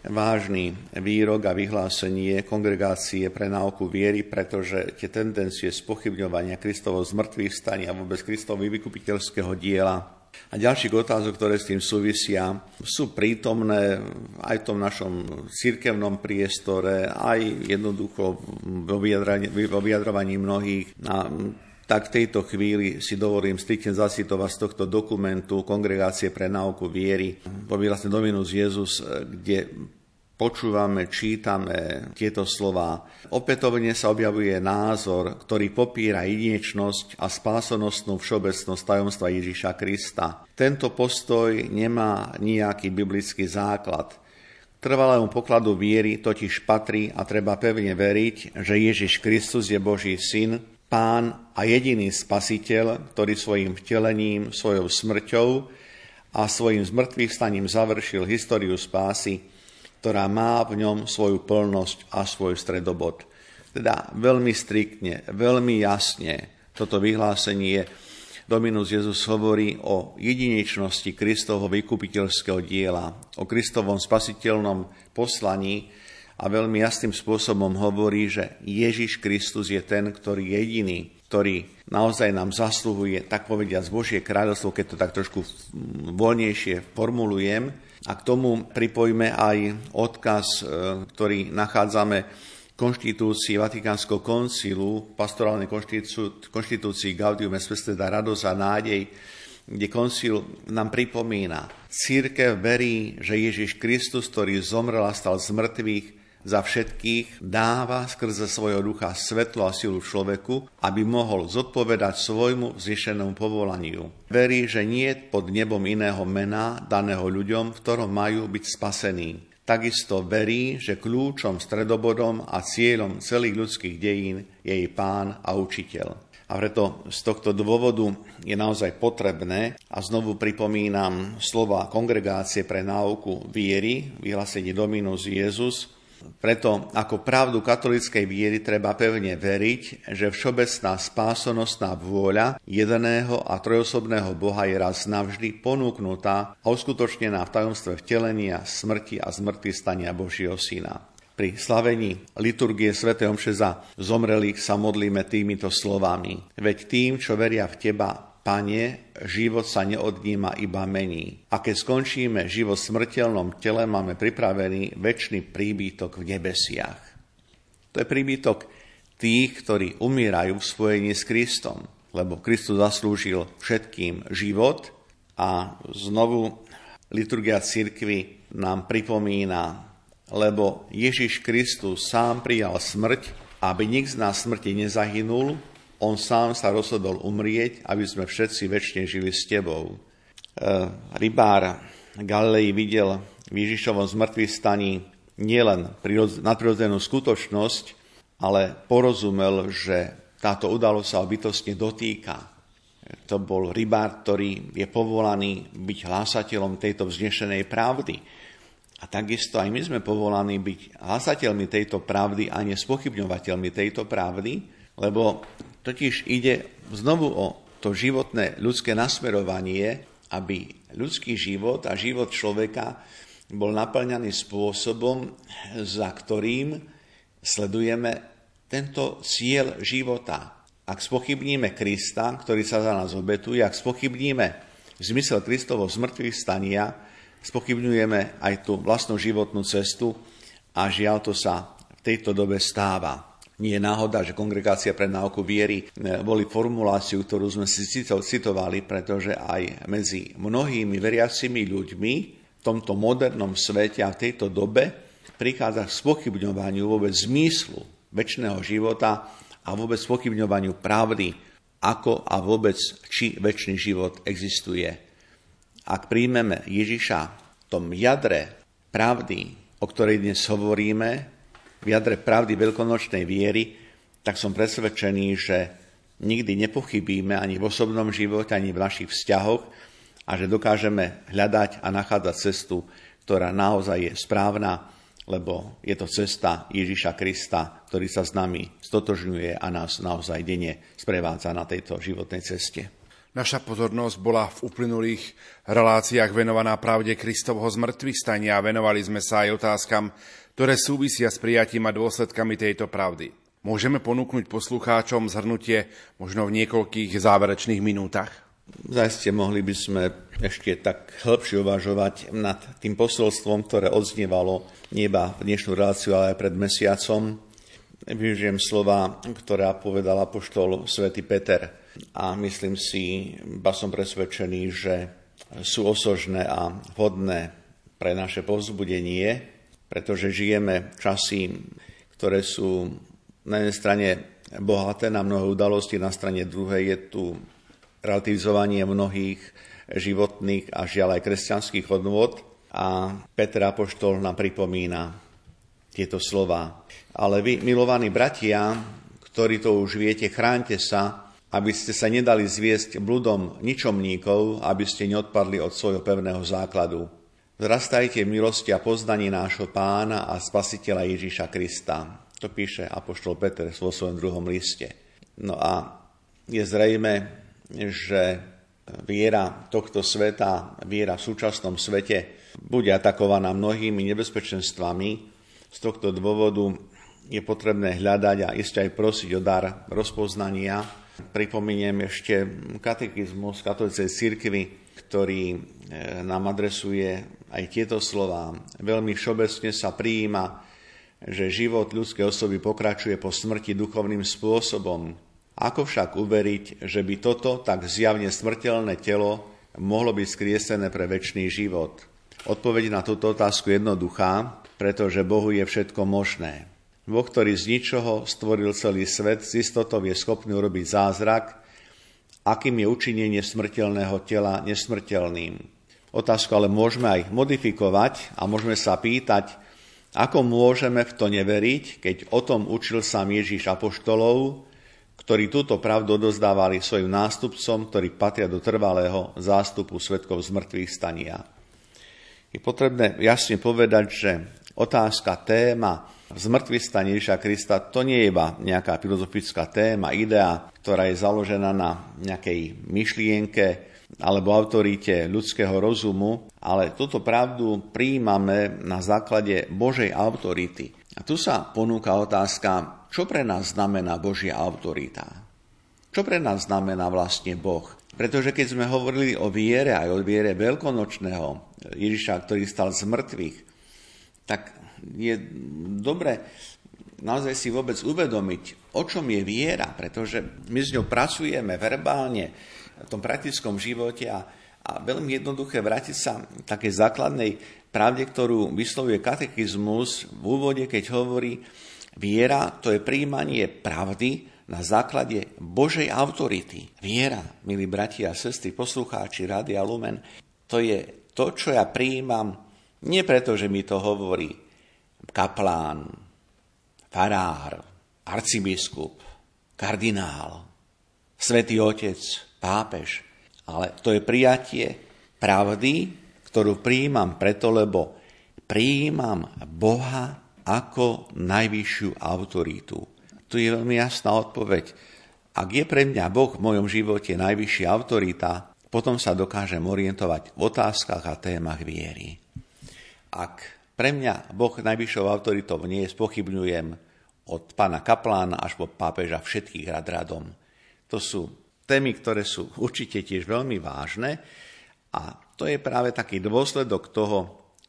vážny výrok a vyhlásenie kongregácie pre náuku viery, pretože tie tendencie spochybňovania Kristovo zmrtvých staní a vôbec Kristovo vykupiteľského diela a ďalších otázok, ktoré s tým súvisia, sú prítomné aj v tom našom cirkevnom priestore, aj jednoducho vo vyjadrovaní mnohých. A tak v tejto chvíli si dovolím striktne zacitovať z tohto dokumentu Kongregácie pre náuku viery po vlastne Dominus Jezus, kde počúvame, čítame tieto slova. Opätovne sa objavuje názor, ktorý popíra jedinečnosť a spásonosnú všeobecnosť tajomstva Ježiša Krista. Tento postoj nemá nejaký biblický základ. Trvalému pokladu viery totiž patrí a treba pevne veriť, že Ježiš Kristus je Boží syn, pán a jediný spasiteľ, ktorý svojim vtelením, svojou smrťou a svojim zmrtvých staním završil históriu spásy ktorá má v ňom svoju plnosť a svoj stredobod. Teda veľmi striktne, veľmi jasne toto vyhlásenie Dominus Jezus hovorí o jedinečnosti Kristovho vykupiteľského diela, o Kristovom spasiteľnom poslaní a veľmi jasným spôsobom hovorí, že Ježiš Kristus je ten, ktorý je jediný, ktorý naozaj nám zasluhuje, tak povediať, z Božie kráľovstvo, keď to tak trošku voľnejšie formulujem, a k tomu pripojme aj odkaz, e, ktorý nachádzame v konštitúcii Vatikánskeho koncilu, pastorálnej konštitúcii Gaudium et Spes, teda radosť a nádej, kde koncil nám pripomína, církev verí, že Ježiš Kristus, ktorý zomrel a stal z mŕtvych, za všetkých dáva skrze svojho ducha svetlo a silu človeku, aby mohol zodpovedať svojmu zješenému povolaniu. Verí, že nie je pod nebom iného mena daného ľuďom, v ktorom majú byť spasení. Takisto verí, že kľúčom, stredobodom a cieľom celých ľudských dejín je jej pán a učiteľ. A preto z tohto dôvodu je naozaj potrebné, a znovu pripomínam slova kongregácie pre náuku viery, vyhlásenie Dominus Jezus, preto ako pravdu katolíckej viery treba pevne veriť, že všeobecná spásonosná vôľa jedného a trojosobného Boha je raz navždy ponúknutá a uskutočnená v tajomstve vtelenia, smrti a zmrtvý stania Božieho Syna. Pri slavení liturgie Sv. Omše za zomrelých sa modlíme týmito slovami. Veď tým, čo veria v Teba, Pane, život sa neodníma, iba mení. A keď skončíme život v smrteľnom tele, máme pripravený väčší príbytok v nebesiach. To je príbytok tých, ktorí umierajú v spojení s Kristom, lebo Kristus zaslúžil všetkým život a znovu liturgia cirkvy nám pripomína, lebo Ježiš Kristus sám prijal smrť, aby nik z nás smrti nezahynul, on sám sa rozhodol umrieť, aby sme všetci väčšine žili s tebou. E, rybár Galilei videl v Ježišovom zmrtvých staní nielen nadprirodzenú skutočnosť, ale porozumel, že táto udalosť sa bytostne dotýka. To bol rybár, ktorý je povolaný byť hlásateľom tejto vznešenej pravdy. A takisto aj my sme povolaní byť hlásateľmi tejto pravdy a nespochybňovateľmi tejto pravdy, lebo Totiž ide znovu o to životné ľudské nasmerovanie, aby ľudský život a život človeka bol naplňaný spôsobom, za ktorým sledujeme tento cieľ života. Ak spochybníme Krista, ktorý sa za nás obetuje, ak spochybníme zmysel Kristovo zmrtvých stania, spochybňujeme aj tú vlastnú životnú cestu a žiaľ to sa v tejto dobe stáva. Nie je náhoda, že Kongregácia pre náuku viery e, boli formuláciu, ktorú sme si citovali, pretože aj medzi mnohými veriacimi ľuďmi v tomto modernom svete a v tejto dobe prichádza k spochybňovaniu vôbec zmyslu väčšného života a vôbec spochybňovaniu pravdy, ako a vôbec či väčší život existuje. Ak príjmeme Ježiša v tom jadre pravdy, o ktorej dnes hovoríme, v jadre pravdy veľkonočnej viery, tak som presvedčený, že nikdy nepochybíme ani v osobnom živote, ani v našich vzťahoch a že dokážeme hľadať a nachádzať cestu, ktorá naozaj je správna, lebo je to cesta Ježiša Krista, ktorý sa s nami stotožňuje a nás naozaj denne sprevádza na tejto životnej ceste. Naša pozornosť bola v uplynulých reláciách venovaná pravde Kristovho zmrtvých stania a venovali sme sa aj otázkam, ktoré súvisia s prijatím a dôsledkami tejto pravdy. Môžeme ponúknuť poslucháčom zhrnutie možno v niekoľkých záverečných minútach? Zajste mohli by sme ešte tak hĺbšie uvažovať nad tým posolstvom, ktoré odznievalo neba v dnešnú reláciu, ale aj pred mesiacom. Využijem slova, ktoré povedal apoštol svätý Peter a myslím si, ba som presvedčený, že sú osožné a vhodné pre naše povzbudenie, pretože žijeme časy, ktoré sú na jednej strane bohaté na mnohé udalosti, na strane druhej je tu relativizovanie mnohých životných a žiaľ aj kresťanských hodnôt. A Petr Apoštol nám pripomína tieto slova. Ale vy, milovaní bratia, ktorí to už viete, chránte sa, aby ste sa nedali zviesť bludom ničomníkov, aby ste neodpadli od svojho pevného základu. Vzrastajte v milosti a poznaní nášho pána a spasiteľa Ježíša Krista. To píše Apoštol Peter vo svojom druhom liste. No a je zrejme, že viera tohto sveta, viera v súčasnom svete bude atakovaná mnohými nebezpečenstvami. Z tohto dôvodu je potrebné hľadať a isté aj prosiť o dar rozpoznania, Pripomeniem ešte katechizmus katolicej cirkvy, ktorý e, nám adresuje aj tieto slova. Veľmi všeobecne sa prijíma, že život ľudskej osoby pokračuje po smrti duchovným spôsobom. Ako však uveriť, že by toto tak zjavne smrteľné telo mohlo byť skriesené pre väčší život? Odpoveď na túto otázku je jednoduchá, pretože Bohu je všetko možné. Boh, ktorý z ničoho stvoril celý svet, z istotou je schopný urobiť zázrak, akým je učinenie smrteľného tela nesmrteľným. Otázku ale môžeme aj modifikovať a môžeme sa pýtať, ako môžeme v to neveriť, keď o tom učil sám Ježíš apoštolov, ktorí túto pravdu odozdávali svojim nástupcom, ktorí patria do trvalého zástupu svetkov z mŕtvych stania. Je potrebné jasne povedať, že otázka, téma Zmrtvý stane Ježiša Krista to nie je iba nejaká filozofická téma, idea, ktorá je založená na nejakej myšlienke alebo autorite ľudského rozumu, ale túto pravdu prijímame na základe Božej autority. A tu sa ponúka otázka, čo pre nás znamená Božia autorita? Čo pre nás znamená vlastne Boh? Pretože keď sme hovorili o viere, aj o viere veľkonočného Ježiša, ktorý stal z mŕtvych, tak je dobre naozaj si vôbec uvedomiť, o čom je viera, pretože my s ňou pracujeme verbálne v tom praktickom živote a, a veľmi jednoduché vrátiť sa také základnej pravde, ktorú vyslovuje katechizmus v úvode, keď hovorí, viera to je príjmanie pravdy na základe Božej autority. Viera, milí bratia a sestry, poslucháči Rádia Lumen, to je to, čo ja prijímam nie preto, že mi to hovorí kaplán, farár, arcibiskup, kardinál, svätý otec, pápež. Ale to je prijatie pravdy, ktorú prijímam preto, lebo prijímam Boha ako najvyššiu autoritu. Tu je veľmi jasná odpoveď. Ak je pre mňa Boh v mojom živote najvyššia autorita, potom sa dokážem orientovať v otázkach a témach viery. Ak pre mňa Boh najvyššou autoritou nie je, spochybňujem od pána kaplána až po pápeža všetkých rad radom. To sú témy, ktoré sú určite tiež veľmi vážne a to je práve taký dôsledok toho,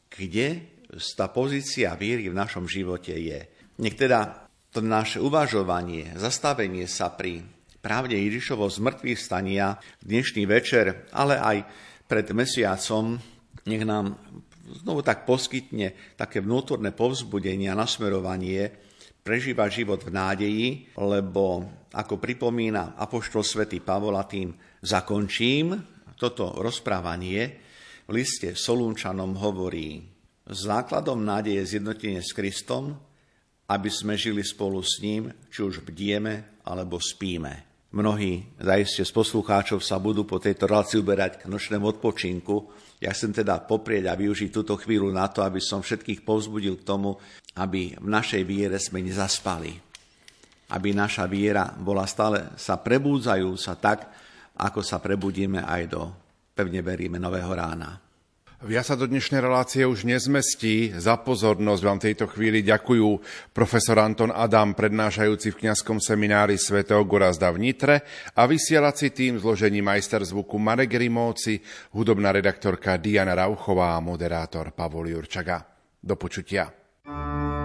kde tá pozícia viery v našom živote je. Nech teda to naše uvažovanie, zastavenie sa pri pravde Ježišovo zmrtvých stania dnešný večer, ale aj pred mesiacom, nech nám znovu tak poskytne také vnútorné povzbudenie a nasmerovanie prežívať život v nádeji, lebo ako pripomína Apoštol svätý Pavol a tým zakončím toto rozprávanie, v liste Solúnčanom hovorí, základom nádeje je zjednotenie s Kristom aby sme žili spolu s ním, či už bdieme alebo spíme. Mnohí zaiste z poslucháčov sa budú po tejto relácii uberať k nočnému odpočinku. Ja chcem teda poprieť a využiť túto chvíľu na to, aby som všetkých povzbudil k tomu, aby v našej viere sme nezaspali. Aby naša viera bola stále sa prebúdzajúca tak, ako sa prebudíme aj do, pevne veríme, nového rána. Viac sa do dnešnej relácie už nezmestí. Za pozornosť vám tejto chvíli ďakujú profesor Anton Adam, prednášajúci v kňazskom seminári svätého Gorazda v Nitre a vysielací tým zložení majster zvuku Marek Rimóci, hudobná redaktorka Diana Rauchová a moderátor Pavol Jurčaga. Do počutia. Thank you.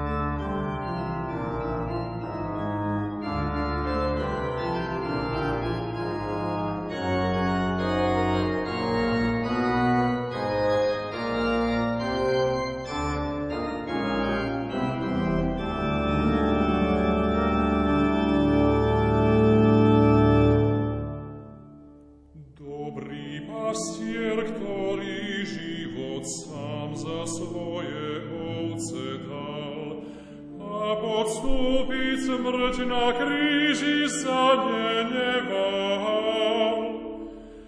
mročna križi sanjenjeva,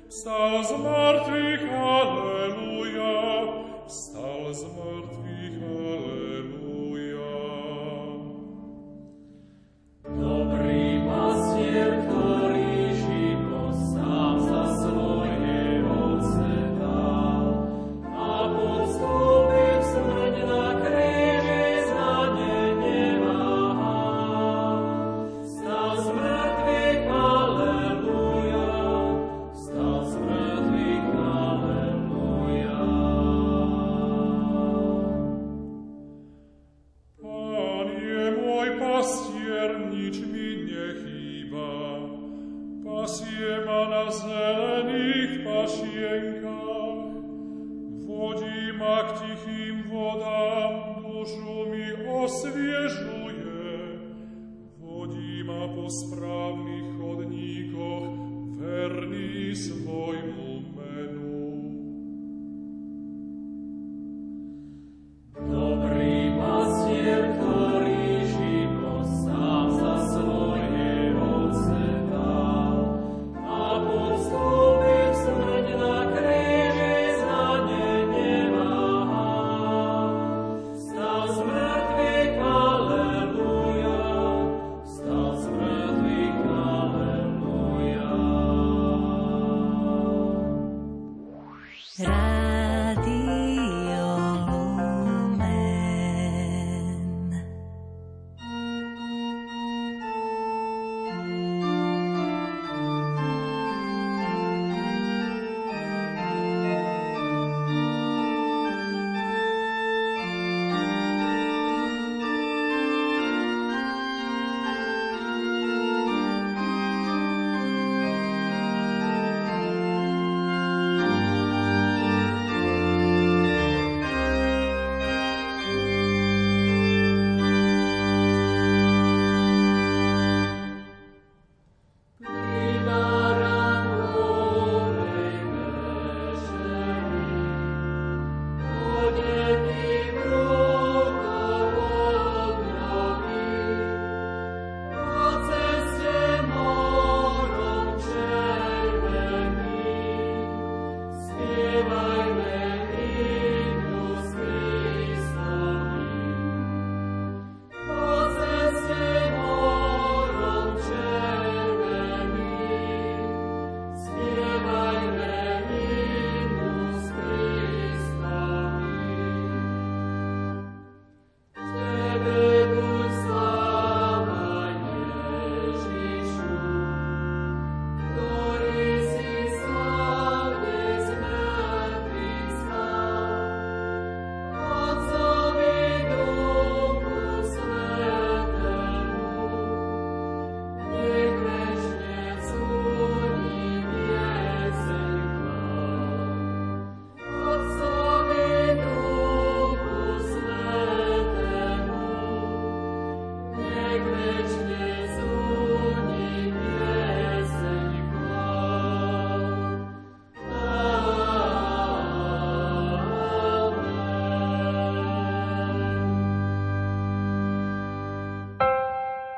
stao z mrtvih, aleluja, stao z mrtvih.